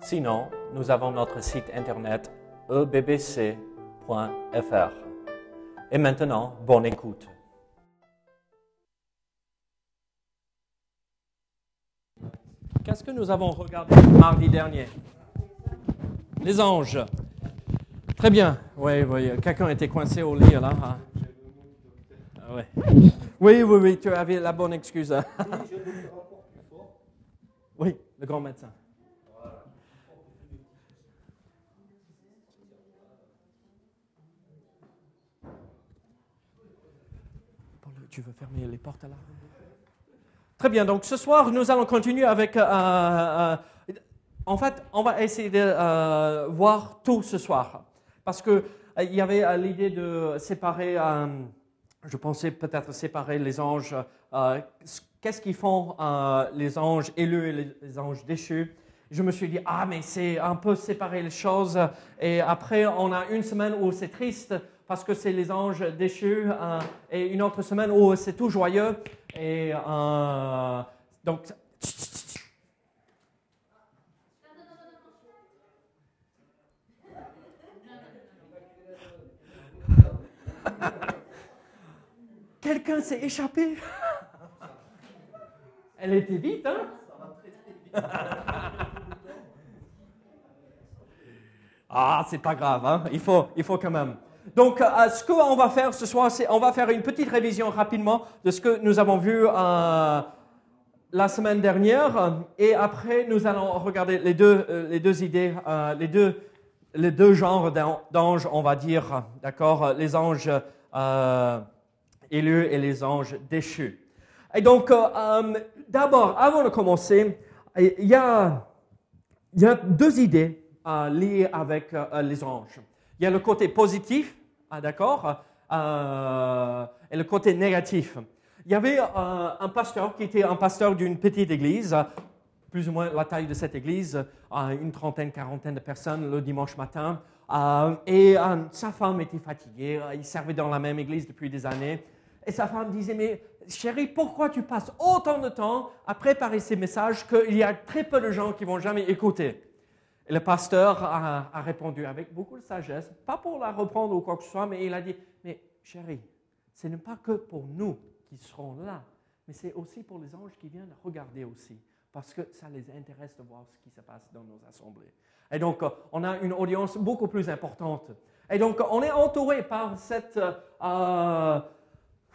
Sinon, nous avons notre site internet ebbc.fr. Et maintenant, bonne écoute. Qu'est-ce que nous avons regardé mardi dernier? Les anges. Très bien. Oui, oui. Quelqu'un était coincé au lit là. hein? Ah ouais. Oui, oui, oui. Tu avais la bonne excuse. hein? Oui, le grand médecin. Paul, Tu veux fermer les portes là Très bien, donc ce soir, nous allons continuer avec... euh, euh, en fait, on va essayer de euh, voir tout ce soir. Parce qu'il il y avait euh, l'idée de séparer, euh, je pensais peut-être séparer les anges. euh, Qu'est-ce qu'ils font euh, les anges élus et les anges déchus Je me suis dit, ah, mais c'est un peu séparer les choses. Et après, on a une semaine où c'est triste parce que c'est les anges déchus euh, et une autre semaine où c'est tout joyeux. Et euh, donc, quelqu'un s'est échappé. Elle était vite, hein Ah, c'est pas grave, hein il, faut, il faut quand même. Donc, euh, ce qu'on va faire ce soir, c'est on va faire une petite révision rapidement de ce que nous avons vu euh, la semaine dernière. Et après, nous allons regarder les deux, euh, les deux idées, euh, les, deux, les deux genres d'an- d'anges, on va dire, d'accord Les anges euh, élus et les anges déchus. Et donc, euh, euh, d'abord, avant de commencer, il y a, il y a deux idées euh, liées avec euh, les anges. Il y a le côté positif, ah, d'accord, euh, et le côté négatif. Il y avait euh, un pasteur qui était un pasteur d'une petite église, plus ou moins la taille de cette église, euh, une trentaine, quarantaine de personnes le dimanche matin. Et sa femme était fatiguée, il servait dans la même église depuis des années. Et sa femme disait, mais chérie, pourquoi tu passes autant de temps à préparer ces messages qu'il y a très peu de gens qui vont jamais écouter? Et le pasteur a, répondu avec beaucoup de sagesse, pas pour la reprendre ou quoi que ce soit, mais il a dit, mais chérie, ce n'est pas que pour nous qui serons là, mais c'est aussi pour les anges qui viennent regarder aussi, parce que ça les intéresse de voir ce qui se passe dans nos assemblées. Et donc, euh, on a une audience beaucoup plus importante. Et donc, on est entouré par cette euh,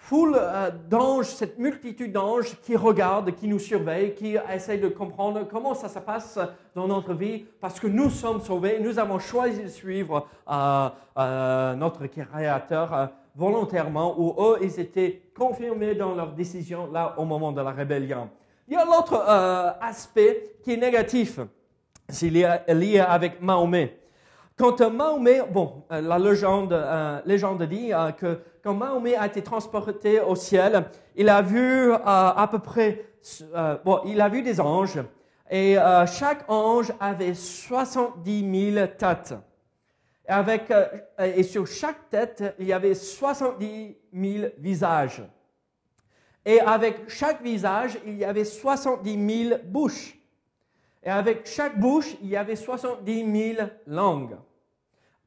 foule euh, d'anges, cette multitude d'anges qui regardent, qui nous surveillent, qui essayent de comprendre comment ça se passe dans notre vie, parce que nous sommes sauvés, nous avons choisi de suivre euh, euh, notre Créateur volontairement, où eux, ils étaient confirmés dans leur décision là au moment de la rébellion. Il y a l'autre aspect qui est négatif, c'est lié, lié avec Mahomet. Quand euh, Mahomet, bon, la légende, légende dit que quand Mahomet a été transporté au ciel, il a vu euh, à peu près, euh, bon, il a vu des anges, et euh, chaque ange avait 70 000 têtes. Et, avec, euh, et sur chaque tête, il y avait 70 000 visages. Et avec chaque visage, il y avait 70 000 bouches. Et avec chaque bouche, il y avait 70 000 langues.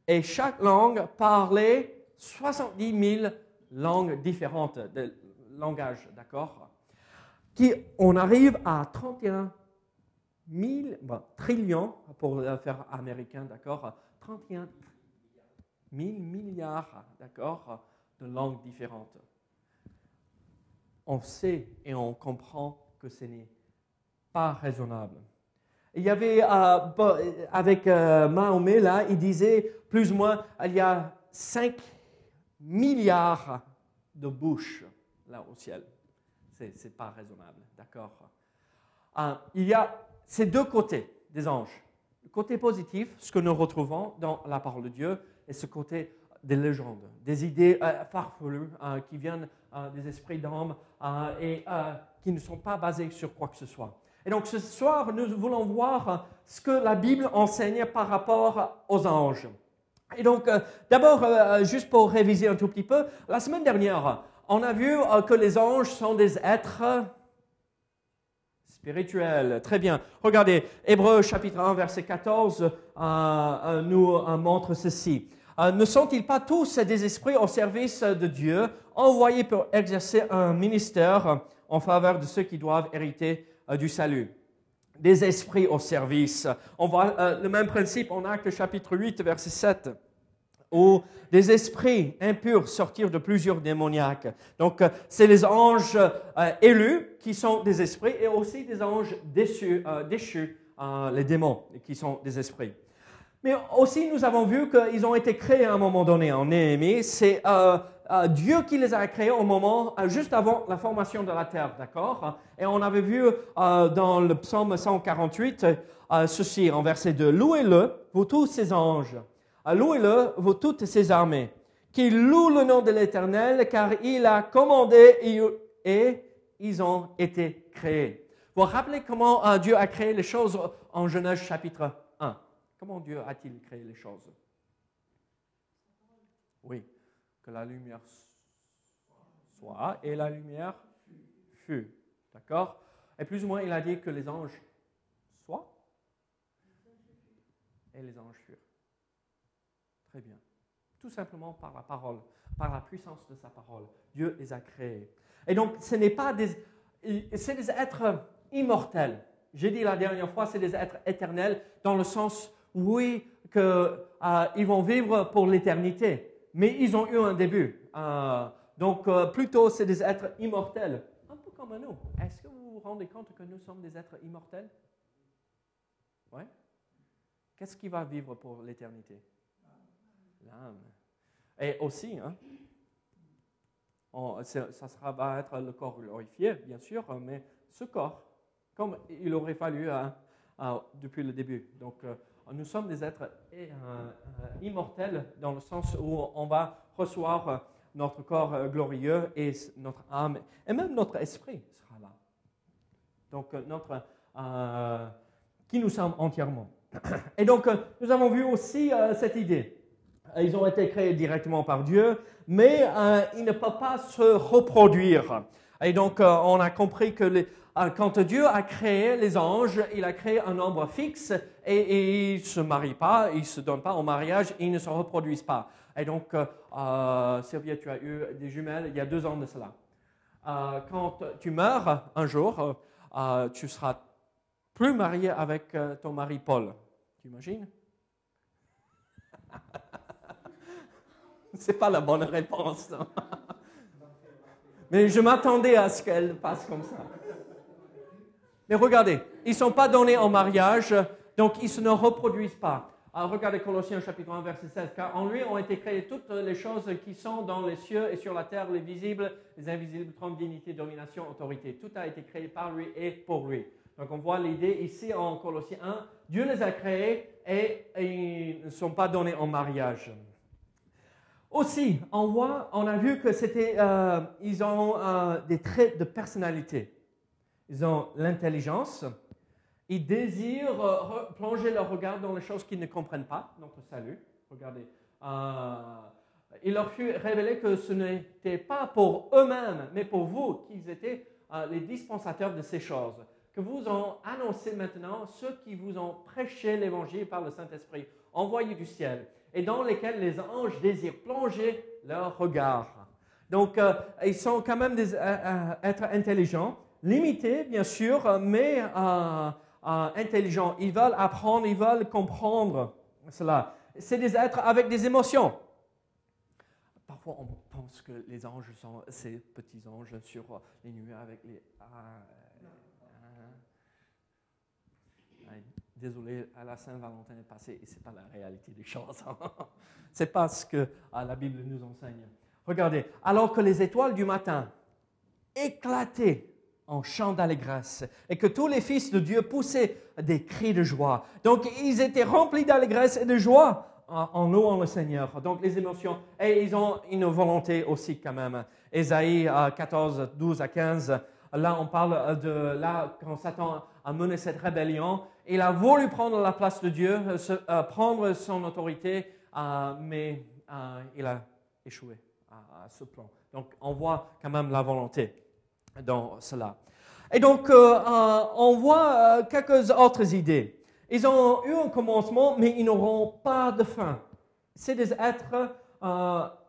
Et chaque langue parlait 70 000 langues différentes de langage, d'accord Qui, on arrive à 31 000, bon, trillions, pour faire américain, d'accord 31 000 milliards, d'accord, de langues différentes. On sait et on comprend que ce n'est pas raisonnable. Il y avait, euh, avec euh, Mahomet, là, il disait plus ou moins, il y a 5 milliards de bouches là au ciel. C'est n'est pas raisonnable, d'accord? Euh, Il y a ces deux côtés des anges. Le côté positif, ce que nous retrouvons dans la parole de Dieu, et ce côté des légendes, des idées euh, farfelues euh, qui viennent des esprits d'hommes et qui ne sont pas basées sur quoi que ce soit. Et donc ce soir, nous voulons voir ce que la Bible enseigne par rapport aux anges. Et donc, d'abord, juste pour réviser un tout petit peu, la semaine dernière, on a vu que les anges sont des êtres spirituels. Très bien. Regardez, Hébreu chapitre 1, verset 14 nous montre ceci. Euh, ne sont-ils pas tous des esprits au service de Dieu, envoyés pour exercer un ministère en faveur de ceux qui doivent hériter euh, du salut? Des esprits au service. On voit euh, le même principe en Actes chapitre 8, verset 7 où des esprits impurs sortirent de plusieurs démoniaques. Donc, c'est les anges élus qui sont des esprits et aussi des anges déchus les démons qui sont des esprits. Mais aussi, nous avons vu qu'ils ont été créés à un moment donné en Néhémie. C'est euh, euh, Dieu qui les a créés au moment, euh, juste avant la formation de la terre, d'accord? Et on avait vu dans le psaume 148 ceci en verset 2. Louez-le, vous tous ces anges. Louez-le, vous toutes ces armées. Qui louent le nom de l'Éternel, car il a commandé et, ils ont été créés. Vous vous rappelez comment Dieu a créé les choses en Genèse chapitre Comment Dieu a-t-il créé les choses? Oui, que la lumière soit et la lumière fut. D'accord? Et plus ou moins, il a dit que les anges soient et les anges furent. Très bien. Tout simplement par la parole, par la puissance de sa parole. Dieu les a créés. Et donc, ce n'est pas des. C'est des êtres immortels. J'ai dit la dernière fois, c'est des êtres éternels dans le sens oui, qu'ils euh, vont vivre pour l'éternité, mais ils ont eu un début. Euh, donc, euh, plutôt, c'est des êtres immortels, un peu comme nous. Est-ce que vous vous rendez compte que nous sommes des êtres immortels? Oui. Qu'est-ce qui va vivre pour l'éternité? L'âme. Et aussi, hein, ça sera, va être le corps glorifié, bien sûr, mais ce corps, comme il aurait fallu hein, depuis le début. Donc, nous sommes des êtres euh, euh, immortels dans le sens où on va recevoir euh, notre corps glorieux et notre âme et même notre esprit sera là. Donc notre qui nous sommes entièrement. Et donc nous avons vu aussi cette idée. Ils ont été créés directement par Dieu, mais ils ne peuvent pas se reproduire. Et donc on a compris que les, quand Dieu a créé les anges, il a créé un nombre fixe et, ils ne se marient pas, ils ne se donnent pas en mariage, ils ne se reproduisent pas. Et donc, euh, euh Sylvia, tu as eu des jumelles il y a deux ans de cela. Euh, quand tu meurs un jour, euh, tu seras plus marié avec ton mari Paul. Tu imagines C'est pas la bonne réponse. Mais je m'attendais à ce qu'elle passe comme ça. Mais regardez, ils ne sont pas donnés en mariage, donc ils ne reproduisent pas. Regardez Colossiens chapitre 1 verset 16, car en lui ont été créées toutes les choses qui sont dans les cieux et sur la terre, les visibles, les invisibles, trône, dignité, domination, autorité. Tout a été créé par lui et pour lui. Donc on voit l'idée ici en Colossiens 1, Dieu les a créés et, ils ne sont pas donnés en mariage. Aussi, on voit, on a vu que c'était, euh, ils ont euh, des traits de personnalité ils ont l'intelligence, ils désirent euh, plonger leur regard dans les choses qu'ils ne comprennent pas, notre salut. Regardez. Euh, il leur fut révélé que ce n'était pas pour eux-mêmes, mais pour vous qu'ils étaient euh, les dispensateurs de ces choses, que vous ont annoncé maintenant ceux qui vous ont prêché l'évangile par le Saint-Esprit, envoyé du ciel, et dans lesquels les anges désirent plonger leur regard. Donc, ils sont quand même des êtres intelligents, limités, bien sûr, mais euh, intelligents. Ils veulent apprendre, ils veulent comprendre cela. C'est des êtres avec des émotions. Parfois, on pense que les anges sont ces petits anges sur les nuages avec les. Désolé, à la Saint-Valentin est passé et ce n'est pas la réalité des choses. ce n'est pas ce que ah, la Bible nous enseigne. Regardez, alors que les étoiles du matin éclataient en chant d'allégresse et que tous les fils de Dieu poussaient des cris de joie. Donc ils étaient remplis d'allégresse et de joie en louant le Seigneur. Donc les émotions, et ils ont une volonté aussi quand même. Ésaïe 14, 12 à 15, là on parle de là quand Satan a mené cette rébellion, il a voulu prendre la place de Dieu, euh, prendre son autorité, euh, mais euh, il a échoué à, ce plan. Donc on voit quand même la volonté dans cela. Et donc on voit quelques autres idées. Ils ont eu un commencement, mais ils n'auront pas de fin. C'est des êtres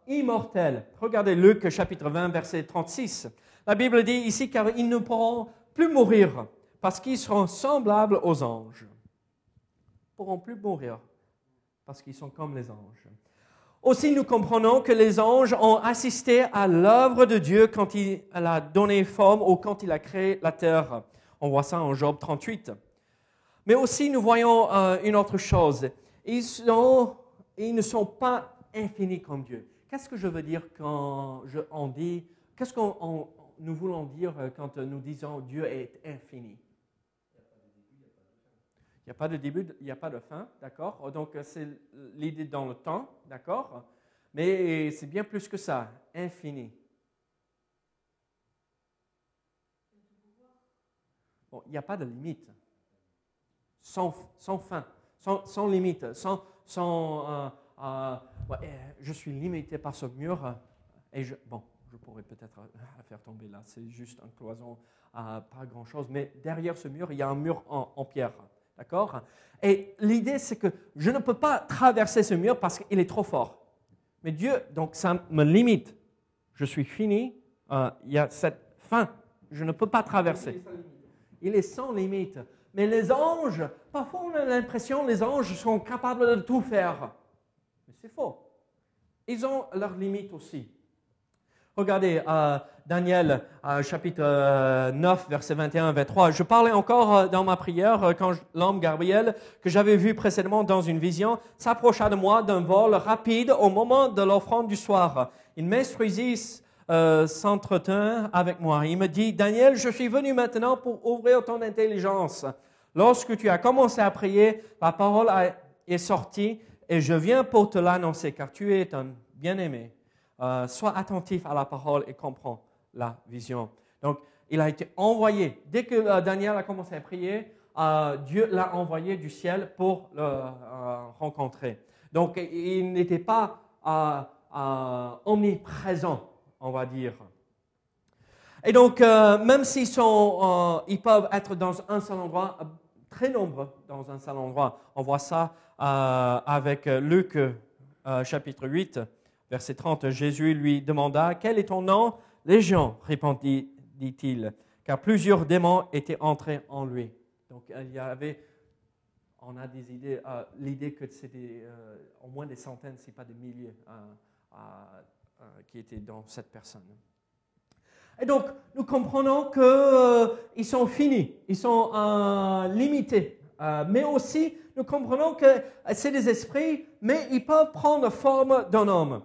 immortels. Regardez Luc chapitre 20, verset 36. La Bible dit ici, car ils ne pourront plus mourir, parce qu'ils seront semblables aux anges. Ils ne pourront plus mourir, parce qu'ils sont comme les anges. Aussi, nous comprenons que les anges ont assisté à l'œuvre de Dieu quand il a donné forme ou quand il a créé la terre. On voit ça en Job 38. Mais aussi, nous voyons euh, une autre chose. Ils, ils ne sont pas infinis comme Dieu. Qu'est-ce que je veux dire quand je, on qu'est-ce que nous voulons dire euh, quand nous disons Dieu est infini? Il n'y a pas de début, il n'y a pas de fin, d'accord? Donc euh, c'est l'idée dans le temps, d'accord? Mais c'est bien plus que ça, infini. Bon, il n'y a pas de limite, sans, fin, sans, limite, sans, sans euh, je suis limité par ce mur. Euh, et je, bon, je pourrais peut-être euh, faire tomber là. C'est juste un cloison, pas grand-chose. Mais derrière ce mur, il y a un mur en, pierre. D'accord? Et l'idée, c'est que je ne peux pas traverser ce mur parce qu'il est trop fort. Mais Dieu, donc ça me limite. Je suis fini. il y a cette fin. Je ne peux pas traverser. Il est sans limite. Mais les anges, parfois on a l'impression que les anges sont capables de tout faire. C'est faux. Ils ont leurs limites aussi. Regardez euh, Daniel euh, chapitre 9, euh, verset 21, 23. Je parlais encore dans ma prière quand l'homme Gabriel, que j'avais vu précédemment dans une vision, s'approcha de moi d'un vol rapide au moment de l'offrande du soir. Il m'instruisit, s'entretint avec moi. Il me dit, Daniel, je suis venu maintenant pour ouvrir ton intelligence. Lorsque tu as commencé à prier, la parole est sortie et je viens pour te l'annoncer, car tu es un bien-aimé. Euh, sois attentif à la parole et comprends la vision. Donc, il a été envoyé. Dès que euh, Daniel a commencé à prier, euh, Dieu l'a envoyé du ciel pour le rencontrer. Donc, il n'était pas omniprésent, on va dire. Et donc, même s'ils sont, ils peuvent être dans un seul endroit, très nombreux dans un seul endroit. On voit ça euh, avec Luc euh, chapitre 8, verset 30. Jésus lui demanda, Quel est ton nom? Légion, répondit-il, car plusieurs démons étaient entrés en lui. Donc il y avait, on a des idées, euh, l'idée que c'était au moins des centaines, si pas des milliers, qui étaient dans cette personne. Et donc, nous comprenons qu'ils euh, sont finis, ils sont euh, limités. Euh, mais aussi, nous comprenons que c'est des esprits, mais ils peuvent prendre forme d'un homme.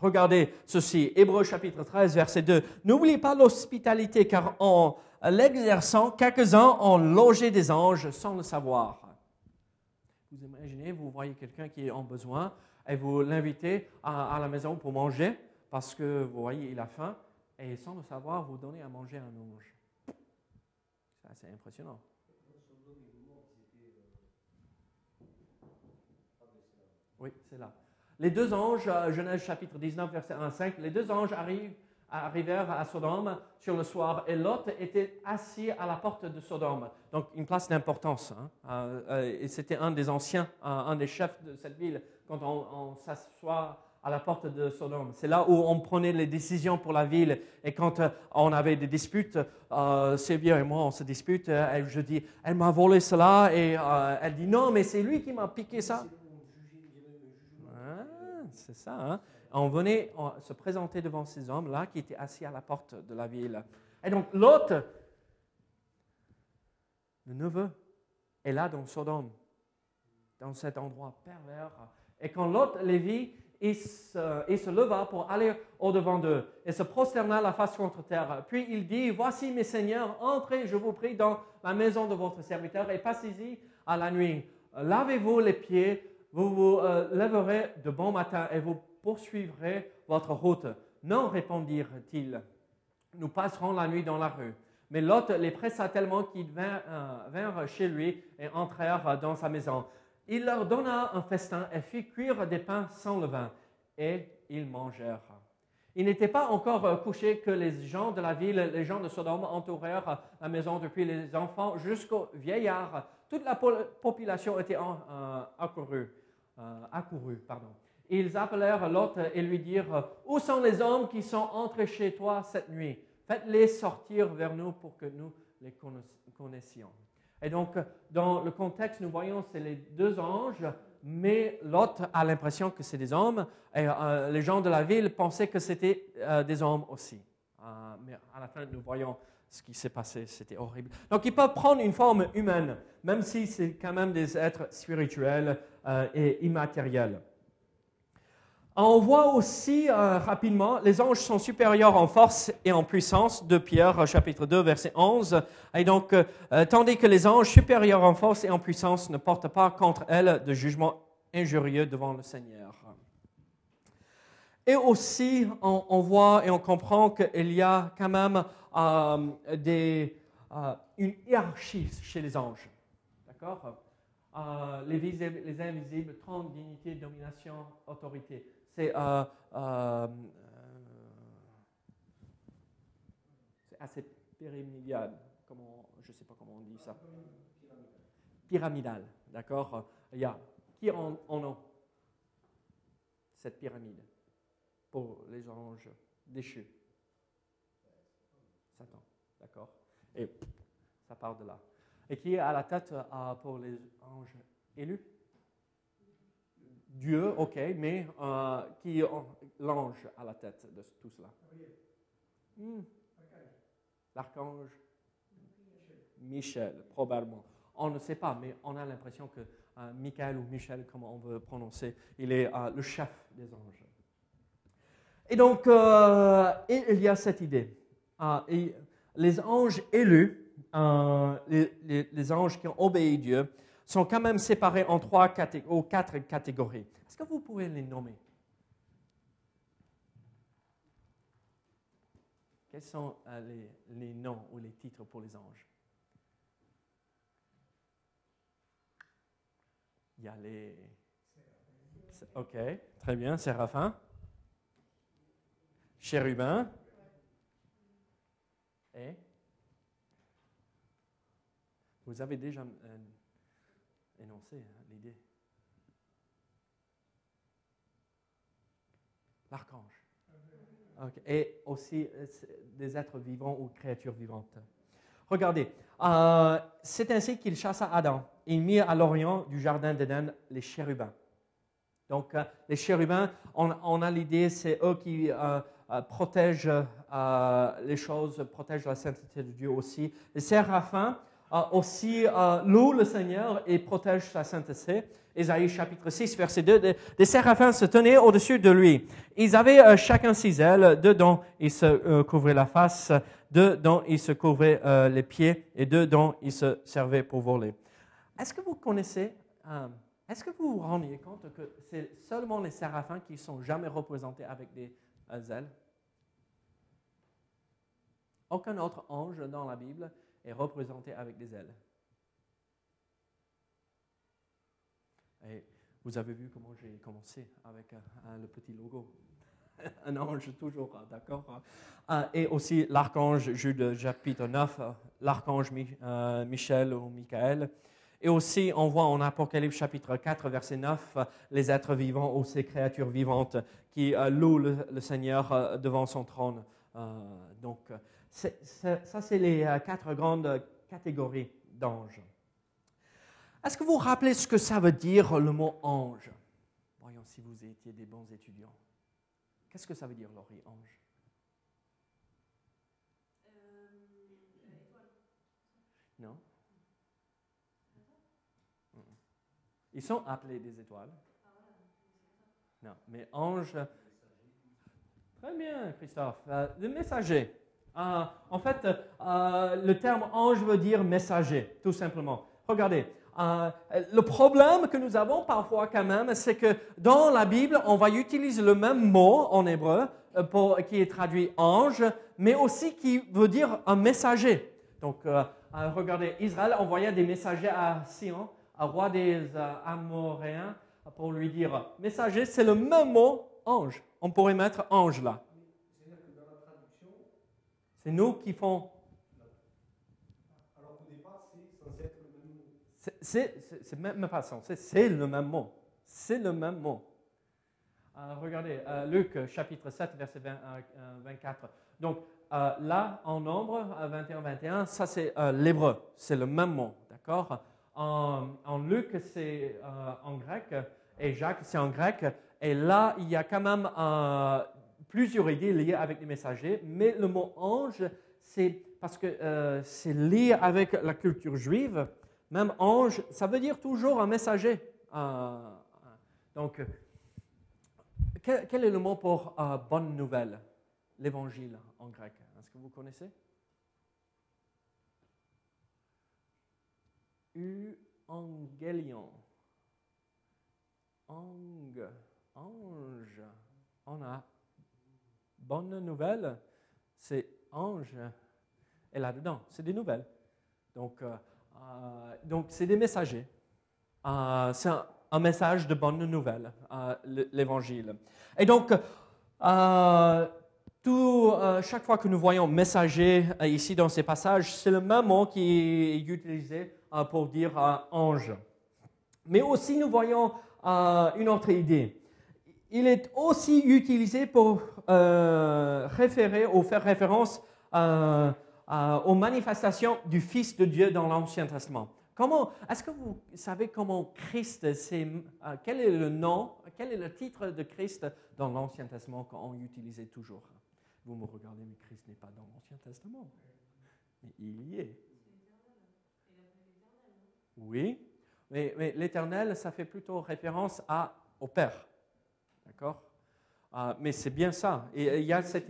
Regardez ceci, Hébreu chapitre 13, verset 2. N'oubliez pas l'hospitalité, car en l'exerçant, quelques-uns ont logé des anges sans le savoir. Vous imaginez, vous voyez quelqu'un qui est en besoin et vous l'invitez à, la maison pour manger parce que vous voyez, il a faim et sans le savoir, vous donnez à manger à un ange. C'est assez impressionnant. Oui, c'est là. Les deux anges, euh, Genèse chapitre 19, verset 1 5, les deux anges arrivent, arrivèrent à Sodome sur le soir et Lot était assis à la porte de Sodome. Donc une place d'importance. Hein. Euh, euh, et c'était un des anciens, un des chefs de cette ville. Quand on, s'assoit à la porte de Sodome. C'est là où on prenait les décisions pour la ville. Et quand on avait des disputes, euh, et moi, on se dispute. Euh, je dis, elle m'a volé cela. Et elle dit, non, mais c'est lui qui m'a piqué ça. C'est ça. Hein? On venait se présenter devant ces hommes-là qui étaient assis à la porte de la ville. Et donc l'autre, le neveu, est là dans Sodome, dans cet endroit pervers. Et quand l'autre les vit, se, et se leva pour aller au-devant d'eux et se prosterna la face contre terre. Puis il dit, Voici mes seigneurs, entrez, je vous prie, dans la maison de votre serviteur et passez-y à la nuit. Lavez-vous les pieds, vous vous euh, lèverez de bon matin et vous poursuivrez votre route. Non, répondirent-ils, nous passerons la nuit dans la rue. Mais Lot les pressa tellement qu'ils vinrent, euh, vinrent chez lui et entrèrent dans sa maison. Il leur donna un festin et fit cuire des pains sans levain, et ils mangèrent. Il n'était pas encore euh, couché que les gens de la ville, les gens de Sodome, entourèrent la maison depuis les enfants jusqu'aux vieillards. Toute la population était accourue. Accourue pardon. Ils appelèrent Lot et lui dirent, Où sont les hommes qui sont entrés chez toi cette nuit? Faites-les sortir vers nous pour que nous les connaissions. Et donc, dans le contexte, nous voyons c'est les deux anges, mais Lot a l'impression que c'est des hommes, et euh, les gens de la ville pensaient que c'était euh, des hommes aussi. Euh, mais à la fin, nous voyons ce qui s'est passé, c'était horrible. Donc, ils peuvent prendre une forme humaine, même si c'est quand même des êtres spirituels et immatériels. On voit aussi euh, rapidement, les anges sont supérieurs en force et en puissance, de Pierre chapitre 2 verset 11. Et donc, euh, tandis que les anges supérieurs en force et en puissance ne portent pas contre elles de jugement injurieux devant le Seigneur. Et aussi, on, voit et on comprend qu'il y a quand même euh, des, une hiérarchie chez les anges. D'accord? Les visibles, les invisibles, trône, dignité, domination, autorité c'est euh, euh, assez pyramidal. Comment, je ne sais pas comment on dit ça. Pyramidal, d'accord? Il y a qui en, en cette pyramide? Pour les anges déchus Satan, d'accord Et ça part de là. Et qui est à la tête euh, pour les anges élus? Dieu, ok, mais euh, qui est l'ange à la tête de tout cela? Hmm. L'archange Michel, probablement. On ne sait pas, mais on a l'impression que euh, Michael ou Michel, comme on veut prononcer, il est le chef des anges. Et donc, il y a cette idée. Et les anges élus, les, les, anges qui ont obéi Dieu, sont quand même séparés en trois ou quatre catégories. Est-ce que vous pouvez les nommer? Quels sont euh, les, noms ou les titres pour les anges? Il y a les... Ok, très bien, Séraphin. Chérubin. Et Vous avez déjà euh, énoncé hein, l'idée. L'archange. Et aussi euh, des êtres vivants ou créatures vivantes. Regardez, euh, c'est ainsi qu'il chassa Adam. Il mit à l'orient du jardin d'Éden les chérubins. Donc, les chérubins, on, a l'idée, c'est eux qui protègent les choses, protègent la sainteté de Dieu aussi. Les séraphins, aussi louent le Seigneur et protègent sa sainteté. Ésaïe chapitre 6, verset 2, des, séraphins se tenaient au-dessus de lui. Ils avaient euh, chacun six ailes, deux dont ils se euh, couvraient la face, deux dont ils se couvraient euh, les pieds et deux dont ils se servaient pour voler. Est-ce que vous connaissez, est-ce que vous vous rendiez compte que c'est seulement les séraphins qui sont jamais représentés avec des ailes Aucun autre ange dans la Bible est représenté avec des ailes. Et vous avez vu comment j'ai commencé avec le petit logo. Un ange toujours, hein, d'accord hein. ah, Et aussi l'archange Jude chapitre 9, l'archange euh, Michel ou Michael. Et aussi, on voit en Apocalypse chapitre 4, verset 9, les êtres vivants ou ces créatures vivantes qui euh, louent le, Seigneur euh, devant son trône. donc, ça, c'est les quatre grandes catégories d'anges. Est-ce que vous vous rappelez ce que ça veut dire le mot ange? Voyons si vous étiez des bons étudiants. Qu'est-ce que ça veut dire, Laurie, ange? Non? Ils sont appelés des étoiles. Non, mais ange. Très bien, Christophe. Euh, le messager. Euh, en fait, euh, le terme ange veut dire messager, tout simplement. Regardez, le problème que nous avons parfois quand même, c'est que dans la Bible, on va utiliser le même mot en hébreu qui est traduit ange, mais aussi qui veut dire un messager. Donc, regardez, Israël envoyait des messagers à Sion, roi des Amoréens, pour lui dire messager, c'est le même mot ange. On pourrait mettre ange là. C'est nous qui font. Alors c'est même pas censé, c'est le même mot. C'est le même mot. Euh, regardez, euh, Luc chapitre 7, verset 24. Euh, Donc là, en nombre, 21-21, ça c'est l'hébreu, c'est le même mot, d'accord? En, Luc, c'est en grec, et Jacques, c'est en grec. Et là, il y a quand même plusieurs idées liées avec les messagers, mais le mot ange, c'est parce que euh, c'est lié avec la culture juive. Même ange, ça veut dire toujours un messager. Euh, donc, quel, est le mot pour euh, bonne nouvelle? L'évangile en grec. Est-ce que vous connaissez? Euangelion. Ang, ange. On a bonne nouvelle, c'est ange. Et là-dedans, c'est des nouvelles. Donc, euh, euh, donc c'est des messagers. Euh, c'est un, message de bonne nouvelle, l'évangile. Et donc, tout, chaque fois que nous voyons messager ici dans ces passages, c'est le même mot qui est utilisé pour dire ange. Mais aussi, nous voyons une autre idée il est aussi utilisé pour euh, référer ou faire référence euh, euh, aux manifestations du Fils de Dieu dans l'Ancien Testament. Comment, est-ce que vous savez comment Christ, quel est le nom, quel est le titre de Christ dans l'Ancien Testament qu'on utilisait toujours? Vous me regardez, mais Christ n'est pas dans l'Ancien Testament. Mais il y est. Oui, mais, l'éternel, ça fait plutôt référence au Père. D'accord? Ah, Mais c'est bien ça. Et il y a cet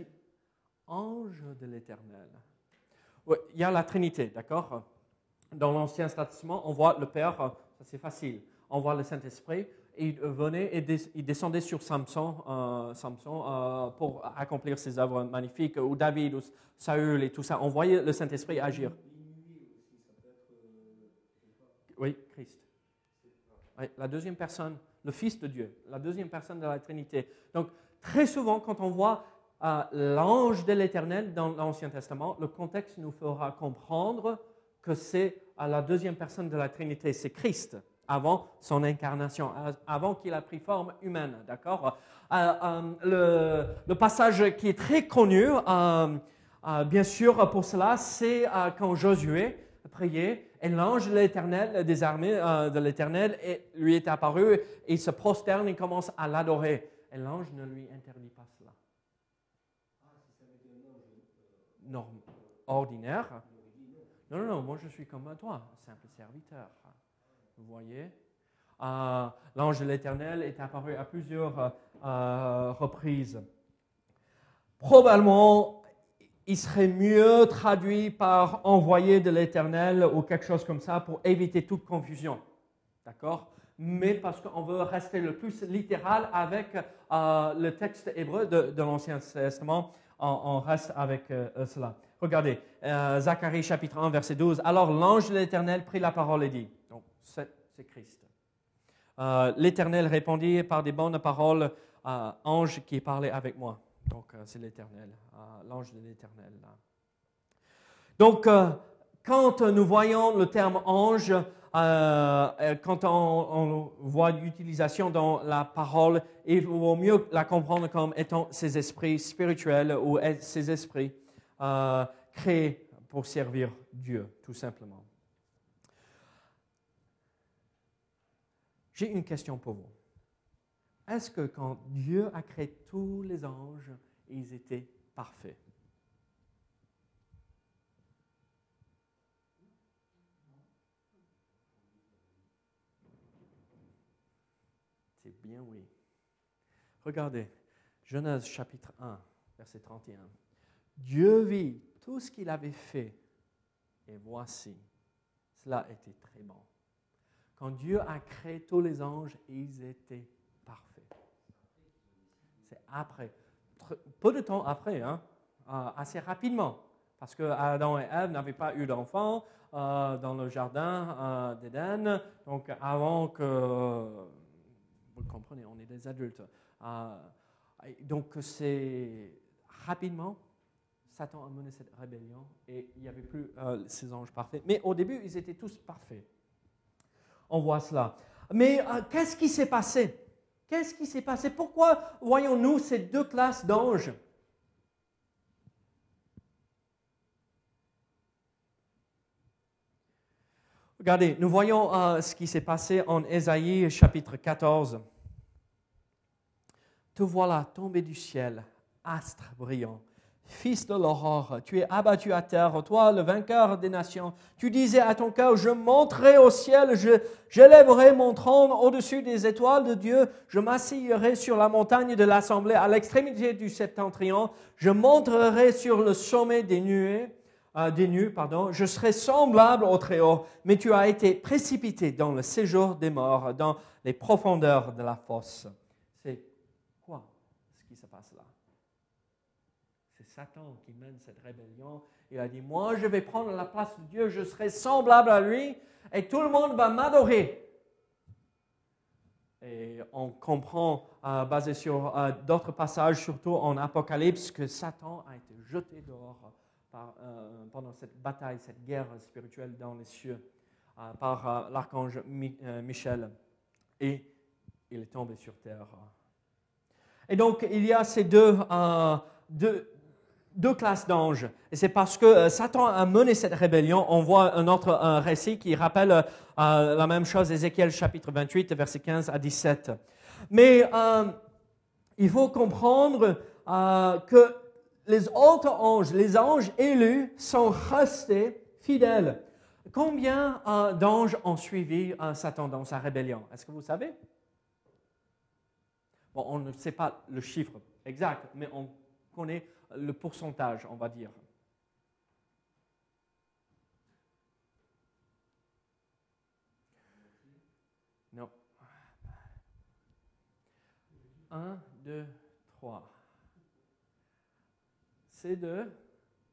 ange de l'éternel. il y a la Trinité, d'accord? Dans l'Ancien Testament, on voit le Père, c'est facile. On voit le Saint-Esprit, il venait et il descendait sur Samson, euh, euh, pour accomplir ses œuvres magnifiques, ou David, ou Saül et tout ça. On voyait le Saint-Esprit agir. Oui, Christ. la deuxième personne le Fils de Dieu, la deuxième personne de la Trinité. Donc, très souvent, quand on voit euh, l'ange de l'Éternel dans l'Ancien Testament, le contexte nous fera comprendre que c'est à la deuxième personne de la Trinité, c'est Christ, avant son incarnation, avant qu'il a pris forme humaine. D'accord? Euh, euh, le, passage qui est très connu, bien sûr, pour cela, c'est quand Josué priait et l'ange de l'Éternel, des armées euh, de l'Éternel, lui est apparu et il se prosterne et commence à l'adorer. Et l'ange ne lui interdit pas cela. Norme, ordinaire. Non, non, non, moi je suis comme toi, simple serviteur. Vous voyez? Euh, L'ange de l'Éternel est apparu à plusieurs euh, reprises. Probablement, il serait mieux traduit par envoyé de l'Éternel ou quelque chose comme ça pour éviter toute confusion. D'accord? Mais parce qu'on veut rester le plus littéral avec euh, le texte hébreu de, l'Ancien Testament, on, reste avec euh, cela. Regardez, euh, Zacharie chapitre 1, verset 12. Alors l'ange de l'Éternel prit la parole et dit, donc c'est Christ. L'Éternel répondit par des bonnes paroles, ange qui parlait avec moi. Donc, euh, c'est l'Éternel, euh, l'ange de l'Éternel. Donc, euh, quand nous voyons le terme ange, quand on, voit l'utilisation dans la parole, il vaut mieux la comprendre comme étant ces esprits spirituels ou ces esprits créés pour servir Dieu, tout simplement. J'ai une question pour vous. Est-ce que quand Dieu a créé tous les anges, ils étaient parfaits? C'est bien oui. regardez, Genèse chapitre 1, verset 31. Dieu vit tout ce qu'il avait fait, et voici, cela était très bon. Quand Dieu a créé tous les anges, ils étaient. C'est après, peu de temps après, hein, euh, assez rapidement, parce que Adam et Ève n'avaient pas eu d'enfants euh, dans le jardin euh, d'Éden, donc avant que, vous comprenez, on est des adultes. donc c'est rapidement, Satan a mené cette rébellion et il n'y avait plus ces anges parfaits. Mais au début, ils étaient tous parfaits. On voit cela. Mais qu'est-ce qui s'est passé? Qu'est-ce qui s'est passé? Pourquoi voyons-nous ces deux classes d'anges? Regardez, nous voyons euh, ce qui s'est passé en Ésaïe chapitre 14. Te voilà tombé du ciel, astre brillant, fils de l'aurore, tu es abattu à terre, toi le vainqueur des nations. Tu disais à ton cœur, je monterai au ciel, je, j'élèverai mon trône au-dessus des étoiles de Dieu, je m'assierai sur la montagne de l'assemblée à l'extrémité du septentrion, je monterai sur le sommet des nuées euh, des nues, pardon, je serai semblable au Très-Haut, mais tu as été précipité dans le séjour des morts, dans les profondeurs de la fosse. C'est quoi ce qui se passe là C'est Satan qui mène cette rébellion. Il a dit, moi je vais prendre la place de Dieu, je serai semblable à lui, et tout le monde va m'adorer. Et on comprend, euh, basé sur euh, d'autres passages, surtout en Apocalypse, que Satan a été jeté dehors euh, pendant cette bataille, cette guerre spirituelle dans les cieux par l'archange Michel. Et il est tombé sur terre. Et donc, il y a ces deux, deux classes d'anges. Et c'est parce que Satan a mené cette rébellion. On voit un autre récit qui rappelle la même chose, Ézéchiel chapitre 28, versets 15 à 17. Mais il faut comprendre que les autres anges, les anges élus, sont restés fidèles. Combien euh, d'anges ont suivi euh, Satan dans sa rébellion? Est-ce que vous savez? Bon, on ne sait pas le chiffre exact, mais on connaît le pourcentage, on va dire. Non. Un, deux, trois ces deux,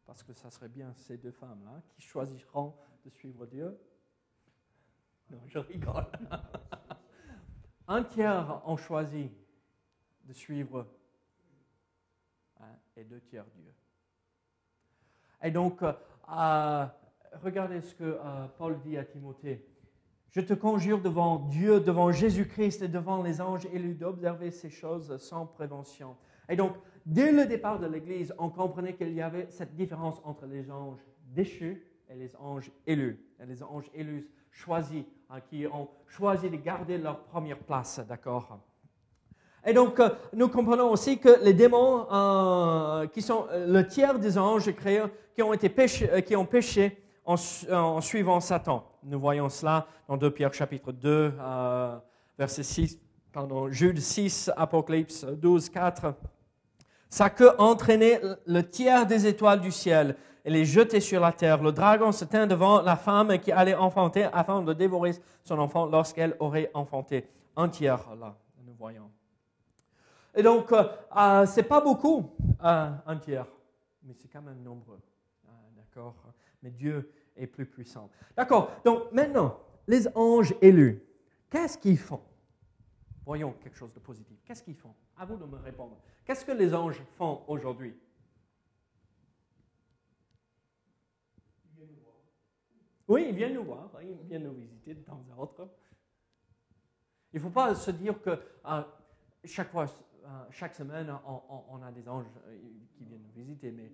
parce que ça serait bien ces deux femmes-là, qui choisiront de suivre Dieu. Non, je rigole. Un tiers ont choisi de suivre et deux tiers Dieu. Et donc, euh, euh, regardez ce que euh, Paul dit à Timothée. Je te conjure devant Dieu, devant Jésus-Christ et devant les anges élus d'observer ces choses sans prévention. Et donc, Dès le départ de l'Église, on comprenait qu'il y avait cette différence entre les anges déchus et les anges élus. Et les anges élus choisis, hein, qui ont choisi de garder leur première place, d'accord? Et donc, euh, nous comprenons aussi que les démons, euh, qui sont euh, le tiers des anges créés, qui ont, été péché, qui ont péché en, suivant Satan. Nous voyons cela dans 2 Pierre chapitre 2, verset 6, pardon, Jude 6, Apocalypse 12, 4. Ça que entraîner le tiers des étoiles du ciel et les jeter sur la terre. Le dragon se tint devant la femme qui allait enfanter afin de dévorer son enfant lorsqu'elle aurait enfanté. Un tiers, là, nous voyons. Et donc, euh, euh c'est pas beaucoup, euh, un tiers, mais c'est quand même nombreux. Ah, d'accord Mais Dieu est plus puissant. D'accord Donc, maintenant, les anges élus, qu'est-ce qu'ils font? Voyons quelque chose de positif. Qu'est-ce qu'ils font? À vous de me répondre. Qu'est-ce que les anges font aujourd'hui? Oui, ils viennent nous voir, ils viennent nous visiter de temps à autre. Il ne faut pas se dire que euh, chaque fois, chaque semaine, on, a des anges euh, qui viennent nous visiter, mais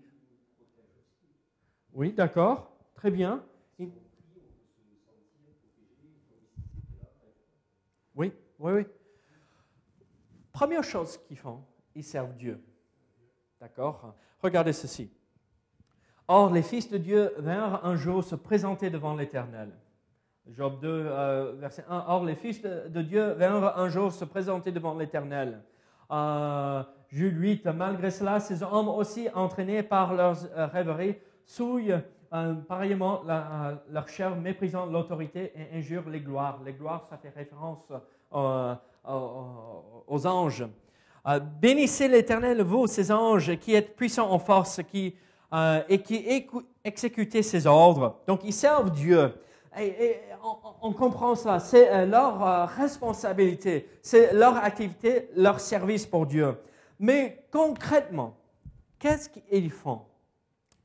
oui, d'accord, très bien. Oui, oui, oui. Première chose qu'ils font, ils servent Dieu. D'accord? Regardez ceci. Or, les fils de Dieu vinrent un jour se présenter devant l'Éternel. Job 2, euh, verset 1. Or, les fils de, Dieu vinrent un jour se présenter devant l'Éternel. Euh, Jude 8, malgré cela, ces hommes aussi entraînés par leurs euh, rêveries souillent euh, pareillement la, leur chair méprisant l'autorité et injurent les gloires. Les gloires, ça fait référence aux anges. bénissez l'Éternel, vous, ces anges, qui êtes puissants en force, qui, et qui exécutez ses ordres. Donc, ils servent Dieu. Et, on, comprend ça, c'est leur responsabilité, c'est leur activité, leur service pour Dieu. Mais concrètement, qu'est-ce qu'ils font?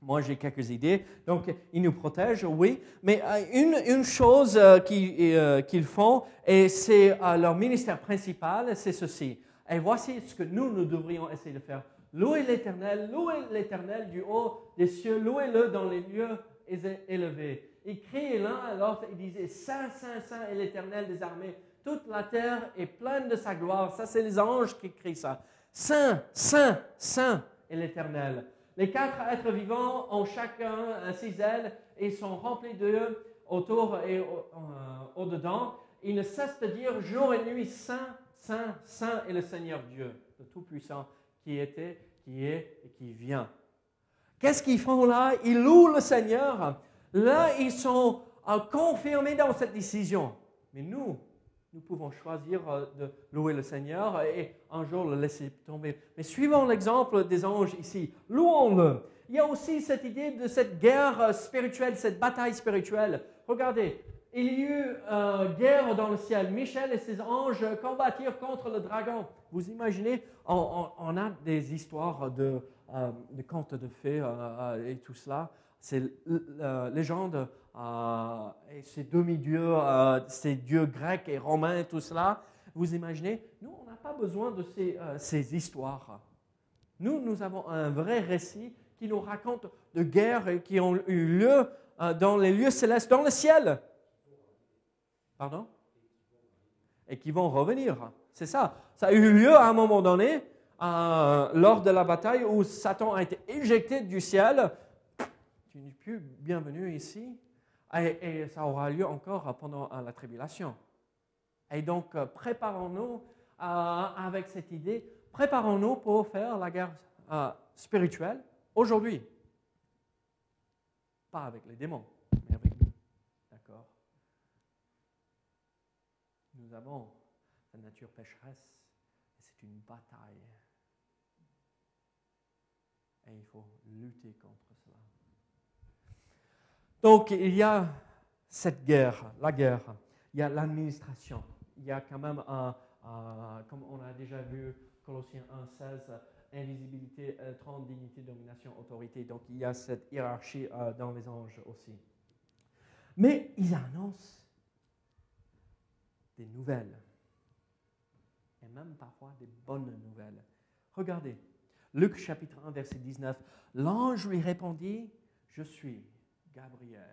Moi, j'ai quelques idées. Donc, ils nous protègent, oui. Mais euh, une, chose euh, euh, qu'ils font, et c'est leur ministère principal, c'est ceci. Et voici ce que nous, nous devrions essayer de faire. Louez l'Éternel, louez l'Éternel du haut des cieux, louez-le dans les lieux élevés. Ils crient l'un à l'autre et disaient, Saint, Saint, Saint est l'Éternel des armées. Toute la terre est pleine de sa gloire. Ça, c'est les anges qui crient ça. Saint, Saint, Saint est l'Éternel. Les quatre êtres vivants ont chacun six ailes et sont remplis d'eux autour et au-dedans. Ils ne cessent de dire jour et nuit, Saint, Saint, Saint est le Seigneur Dieu, le Tout-Puissant, qui était, qui est et qui vient. Qu'est-ce qu'ils font là? Ils louent le Seigneur. Là, ils sont confirmés dans cette décision. Mais nous, nous pouvons choisir euh, de louer le Seigneur et un jour le laisser tomber. Mais suivons l'exemple des anges ici. Louons-le. Il y a aussi cette idée de cette guerre euh, spirituelle, cette bataille spirituelle. Regardez, il y a eu une euh, guerre dans le ciel. Michel et ses anges combattirent contre le dragon. Vous imaginez, on, a des histoires de, de contes de fées et tout cela. C'est la légende euh, et ces demi-dieux, euh, ces dieux grecs et romains, tout cela. Vous imaginez, nous, on n'a pas besoin de euh, ces, histoires. Nous, nous avons un vrai récit qui nous raconte de guerres qui ont eu lieu dans les lieux célestes, dans le ciel. Pardon? Et qui vont revenir. C'est ça. Ça a eu lieu à un moment donné, lors de la bataille où Satan a été éjecté du ciel. Plus bienvenu ici. Et, ça aura lieu encore pendant la tribulation. Et donc, euh, préparons-nous euh, avec cette idée, préparons-nous pour faire la guerre euh, spirituelle aujourd'hui. Pas avec les démons, mais avec nous. D'accord Nous avons la nature pécheresse c'est une bataille. Et il faut lutter contre. Donc, il y a cette guerre, la guerre, il y a l'administration, il y a quand même, comme on a déjà vu, Colossiens 1, 16, invisibilité, trône, dignité, domination, autorité. Donc, il y a cette hiérarchie euh, dans les anges aussi. Mais ils annoncent des nouvelles, et même parfois des bonnes nouvelles. Regardez, Luc chapitre 1, verset 19. L'ange lui répondit, je suis Gabriel.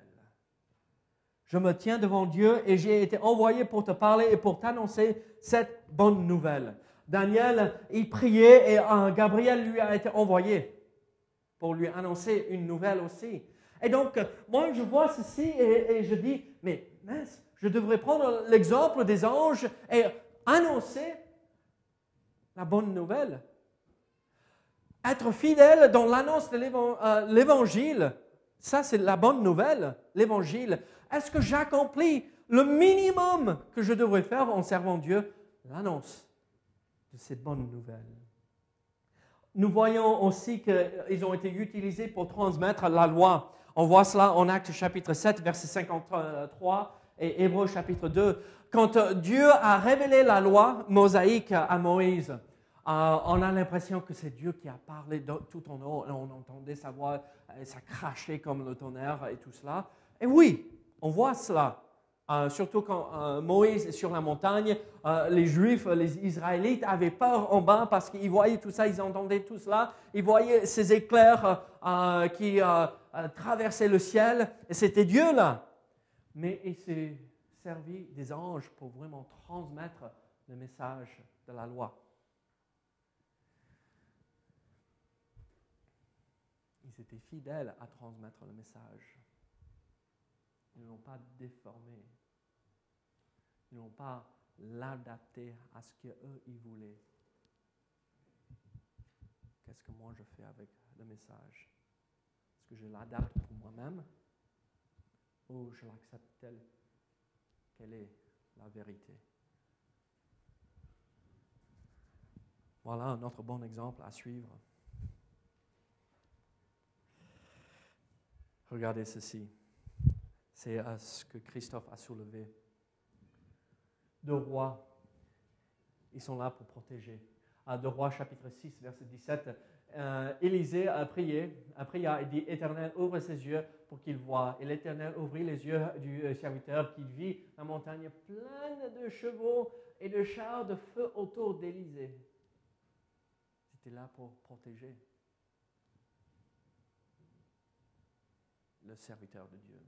Je me tiens devant Dieu et j'ai été envoyé pour te parler et pour t'annoncer cette bonne nouvelle. Daniel, il priait et Gabriel lui a été envoyé pour lui annoncer une nouvelle aussi. Et donc, moi, je vois ceci et, et je dis, mais mince, je devrais prendre l'exemple des anges et annoncer la bonne nouvelle. Être fidèle dans l'annonce de euh, l'évangile ça, c'est la bonne nouvelle, l'évangile. Est-ce que j'accomplis le minimum que je devrais faire en servant Dieu? L'annonce de cette bonne nouvelle. Nous voyons aussi qu'ils ont été utilisés pour transmettre la loi. On voit cela en Actes chapitre 7, verset 53 et Hébreux chapitre 2. Quand Dieu a révélé la loi mosaïque à Moïse, euh, on a l'impression que c'est Dieu qui a parlé tout en haut. On entendait sa voix, ça crachait comme le tonnerre et tout cela. Et oui, on voit cela. Euh, surtout quand euh, Moïse est sur la montagne, les Juifs, les Israélites avaient peur en bas parce qu'ils voyaient tout ça, ils entendaient tout cela, ils voyaient ces éclairs qui traversaient le ciel, et c'était Dieu là. Mais il s'est servi des anges pour vraiment transmettre le message de la loi. Ils étaient fidèles à transmettre le message. Ils ne l'ont pas déformé. Ils n'ont pas l'adapté à ce qu'eux, ils voulaient. qu'est-ce que moi je fais avec le message? Est-ce que je l'adapte pour moi-même? Ou je l'accepte telle qu'elle est la vérité? Voilà un autre bon exemple à suivre. Regardez ceci. C'est ce que Christophe a soulevé. Deux rois, ils sont là pour protéger. Deux rois, chapitre 6, verset 17, euh, Élisée a prié, a prié et dit Éternel, ouvre ses yeux pour qu'il voie. Et l'Éternel ouvrit les yeux du euh, serviteur qui vit la montagne pleine de chevaux et de chars de feu autour d'Élisée. C'était là pour protéger. Le serviteur de Dieu.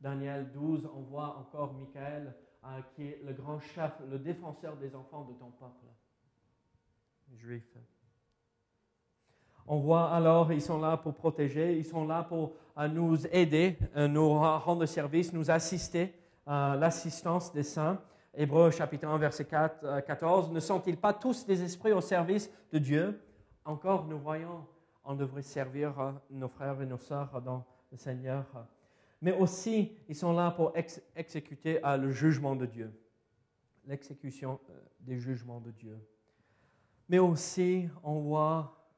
Daniel 12, on voit encore Michael, euh, qui est le grand chef, le défenseur des enfants de ton peuple, juif. On voit alors, ils sont là pour protéger, ils sont là pour euh, nous aider, euh, nous rendre service, nous assister l'assistance des saints. Hébreu chapitre 1, verset 4, 14. Ne sont-ils pas tous des esprits au service de Dieu? Encore, nous voyons, on devrait servir nos frères et nos sœurs dans Seigneur. Mais aussi, ils sont là pour exécuter euh, le jugement de Dieu, l'exécution euh, des jugements de Dieu. Mais aussi, on voit,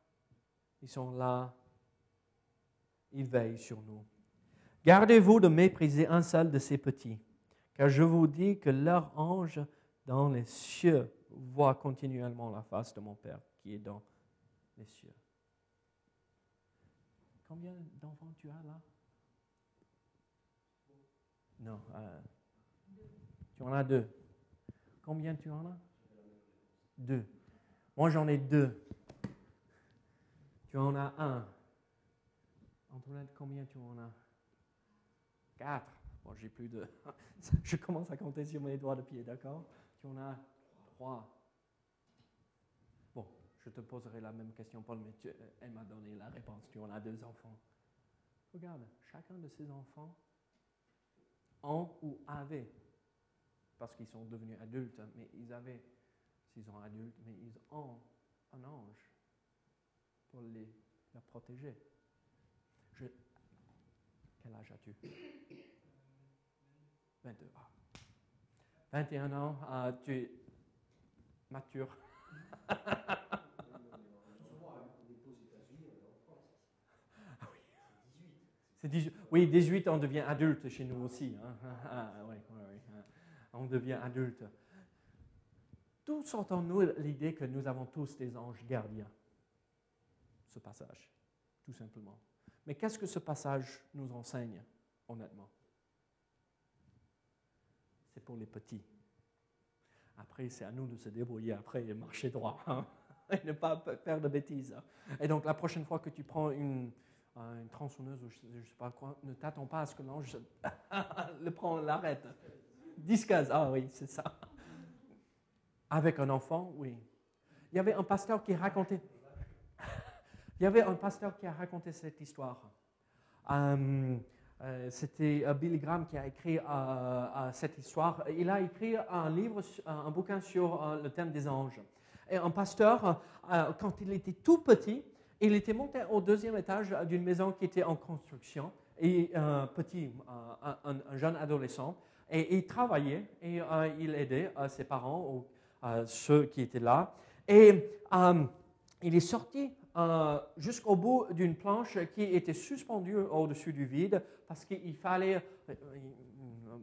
ils sont là, ils veillent sur nous. Gardez-vous de mépriser un seul de ces petits, car je vous dis que leur ange dans les cieux voit continuellement la face de mon Père qui est dans les cieux. Combien d'enfants tu as là? Non. Euh, tu en as deux. Combien tu en as? Deux. Moi, j'en ai deux. Tu en as un. Antoinette, combien tu en as? Quatre. Bon, j'ai plus de. Je commence à compter sur mes doigts de pied, d'accord? Tu en as trois je te poserai la même question, Paul, mais tu, euh, elle m'a donné la réponse. Tu en as deux enfants. Regarde, chacun de ces enfants ont ou avaient, parce qu'ils sont devenus adultes, hein, mais ils avaient, s'ils sont adultes, mais ils ont un ange pour les, protéger. Quel âge as-tu? 22. 21 ah. ans, euh, tu mature. 18, oui, 18, on devient adulte chez nous aussi. Hein. Ah, ah, ah, oui, on devient adulte. D'où sort en nous l'idée que nous avons tous des anges gardiens? Ce passage, tout simplement. Mais qu'est-ce que ce passage nous enseigne, honnêtement? C'est pour les petits. Après, c'est à nous de se débrouiller après et marcher droit hein. et ne pas faire de bêtises. Hein. Et donc, la prochaine fois que tu prends une, une tronçonneuse ou je ne sais pas quoi, ne t'attends pas à ce que l'ange le prend, l'arrête. 10 cases, ah oui, c'est ça. Avec un enfant, oui. Il y avait un pasteur qui racontait. Il y avait un pasteur qui a raconté cette histoire. Euh, euh, c'était euh, Billy Graham qui a écrit cette histoire. Il a écrit un livre, un bouquin sur le thème des anges. Et un pasteur, quand il était tout petit, il était monté au deuxième étage d'une maison qui était en construction, et un petit, un, jeune adolescent, et il travaillait et euh, il aidait euh, ses parents ou ceux qui étaient là. Et euh, il est sorti jusqu'au bout d'une planche qui était suspendue au-dessus du vide parce qu'il fallait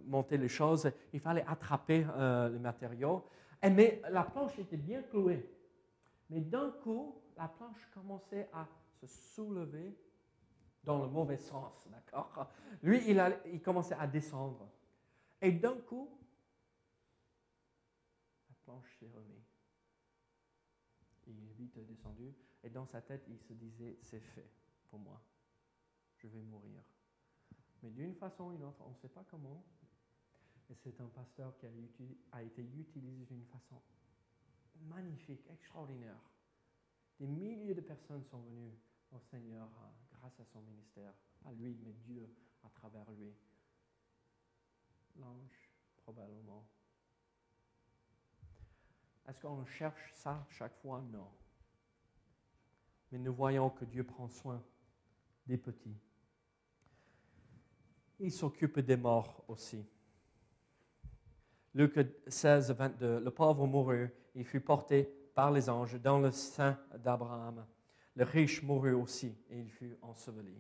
monter les choses, il fallait attraper les matériaux. Mais la planche était bien clouée. Mais d'un coup, la planche commençait à se soulever dans le mauvais sens, d'accord? Lui, il, commençait à descendre. Et d'un coup, la planche s'est remise. Il est vite descendu et dans sa tête, il se disait, c'est fait pour moi. Je vais mourir. Mais d'une façon ou d'une autre, on ne sait pas comment. Et c'est un pasteur qui a été utilisé d'une façon magnifique, extraordinaire des milliers de personnes sont venues au Seigneur hein, grâce à son ministère. Pas lui, mais Dieu à travers lui. L'ange, probablement. Est-ce qu'on cherche ça chaque fois? Non. mais nous voyons que Dieu prend soin des petits. Il s'occupe des morts aussi. Luc 16, 22, le pauvre mourut, il fut porté par les anges dans le sein d'Abraham. Le riche mourut aussi et il fut enseveli.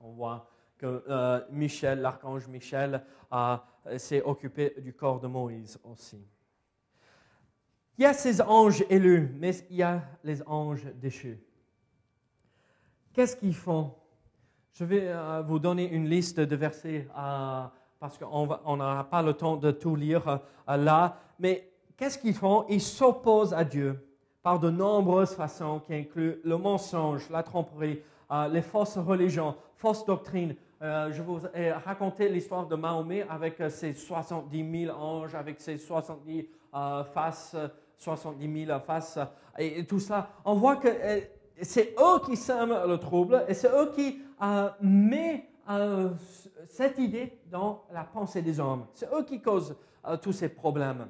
On voit que euh, Michel, l'archange Michel, s'est occupé du corps de Moïse aussi. Il y a ces anges élus, mais il y a les anges déchus. Qu'est-ce qu'ils font? Je vais euh, vous donner une liste de versets euh, parce qu'on n'aura pas le temps de tout lire euh, là. Mais qu'est-ce qu'ils font? Ils s'opposent à Dieu par de nombreuses façons qui incluent le mensonge, la tromperie, les fausses religions, fausses doctrines. je vous ai raconté l'histoire de Mahomet avec ses 70 000 anges, avec ses 70 faces, 70 000 faces et, tout ça. On voit que c'est eux qui sèment le trouble et c'est eux qui euh, mettent euh, cette idée dans la pensée des hommes. C'est eux qui causent euh, tous ces problèmes.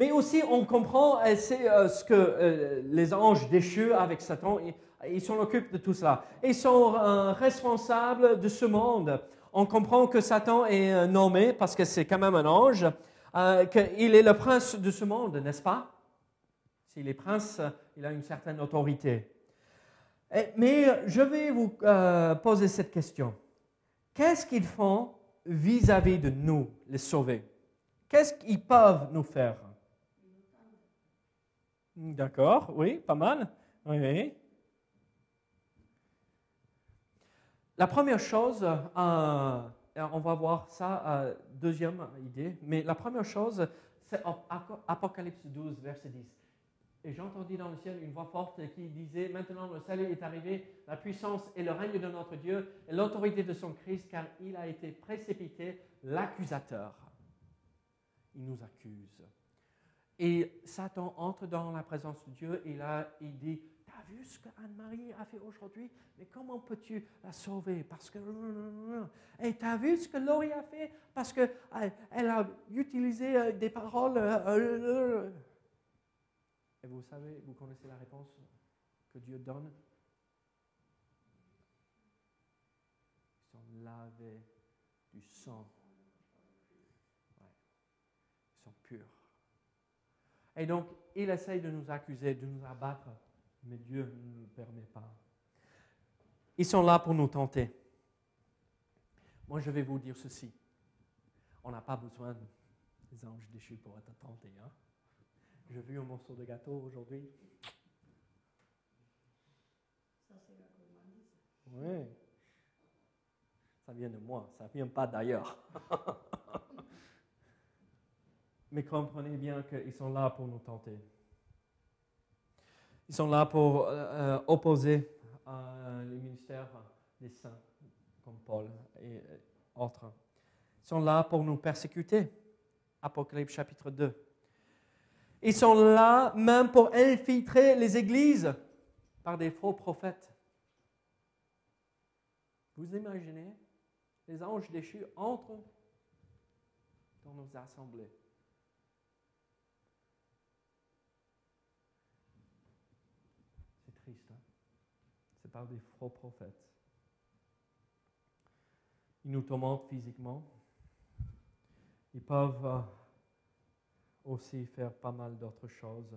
Mais aussi, on comprend, et c'est ce que les anges déchus avec Satan, ils s'en occupent de tout cela. Ils sont responsables de ce monde. On comprend que Satan est nommé, parce que c'est quand même un ange, qu'il est le prince de ce monde, n'est-ce pas? S'il est prince, il a une certaine autorité. Mais je vais vous euh, poser cette question. Qu'est-ce qu'ils font vis-à-vis de nous, les sauvés? Qu'est-ce qu'ils peuvent nous faire? D'accord, oui, pas mal. La première chose, euh, on va voir ça, euh, deuxième idée, mais la première chose, c'est Apocalypse 12, verset 10. Et j'entendis dans le ciel une voix forte qui disait, maintenant le salut est arrivé, la puissance et le règne de notre Dieu et l'autorité de son Christ, car il a été précipité l'accusateur. Il nous accuse. Et Satan entre dans la présence de Dieu et là, il dit, t'as vu ce que Anne-Marie a fait aujourd'hui? Mais comment peux-tu la sauver? Parce que... Et t'as vu ce que Laurie a fait? Parce qu'elle a utilisé euh, des paroles... Euh, et vous savez, vous connaissez la réponse que Dieu donne? Ils sont lavés du sang. Ils sont purs. Et donc, il essaye de nous accuser, de nous abattre, mais Dieu ne le permet pas. Ils sont là pour nous tenter. Moi, je vais vous dire ceci. On n'a pas besoin des anges déchus pour être tentés. Hein? J'ai vu un morceau de gâteau aujourd'hui. Ça, c'est la Oui. Ça vient de moi, ça ne vient pas d'ailleurs. Mais comprenez bien qu'ils sont là pour nous tenter. Ils sont là pour euh, euh, opposer euh, le ministère des saints, comme Paul et autres. Ils sont là pour nous persécuter. Apocalypse chapitre 2. Ils sont là même pour infiltrer les églises par des faux prophètes. Vous imaginez les anges déchus entrent dans nos assemblées. C'est triste. Hein? Par des faux prophètes. Ils nous tourmentent physiquement. Ils peuvent euh, aussi faire pas mal d'autres choses.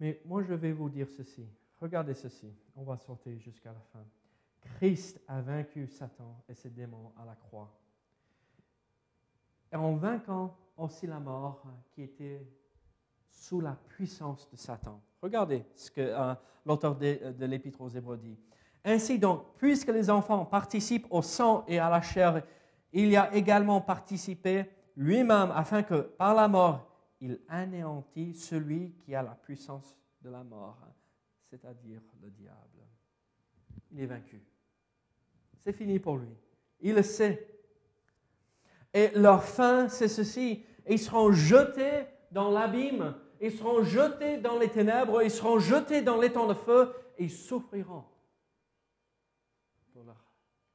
Mais moi, je vais vous dire ceci. Regardez ceci. On va sauter jusqu'à la fin. Christ a vaincu Satan et ses démons à la croix. Et en vainquant aussi la mort qui était sous la puissance de Satan. Regardez ce que euh, l'auteur de, de l'Épître aux Hébreux dit. Ainsi donc, puisque les enfants participent au sang et à la chair, il y a également participé lui-même afin que par la mort, il anéantit celui qui a la puissance de la mort, c'est-à-dire le diable. Il est vaincu. C'est fini pour lui. Il le sait. Et leur fin, c'est ceci. Ils seront jetés dans l'abîme. Ils seront jetés dans les ténèbres. Ils seront jetés dans l'étang de feu. Et ils souffriront pour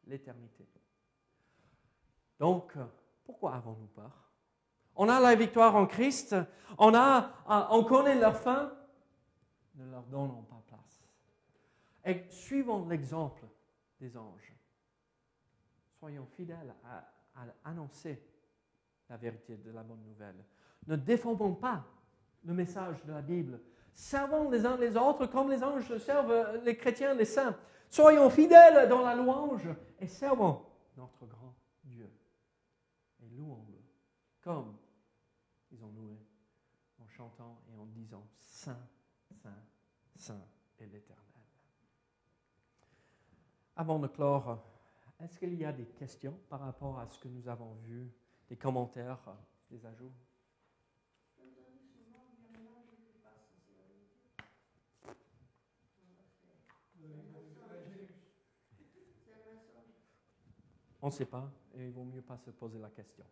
l'éternité. Donc, pourquoi avons-nous peur? On a la victoire en Christ, on, a, on connaît leur fin. ne leur donnons pas place. Et suivons l'exemple des anges. Soyons fidèles à, annoncer la vérité de la bonne nouvelle. Ne défendons pas le message de la Bible. Servons les uns les autres comme les anges servent les chrétiens, les saints. Soyons fidèles dans la louange et servons notre grand Dieu. Et louons-le comme ils ont loué en chantant et en disant Saint, Saint, Saint est l'Éternel. Avant de clore, est-ce qu'il y a des questions par rapport à ce que nous avons vu, des commentaires, des ajouts On ne sait pas et il vaut mieux pas se poser la question.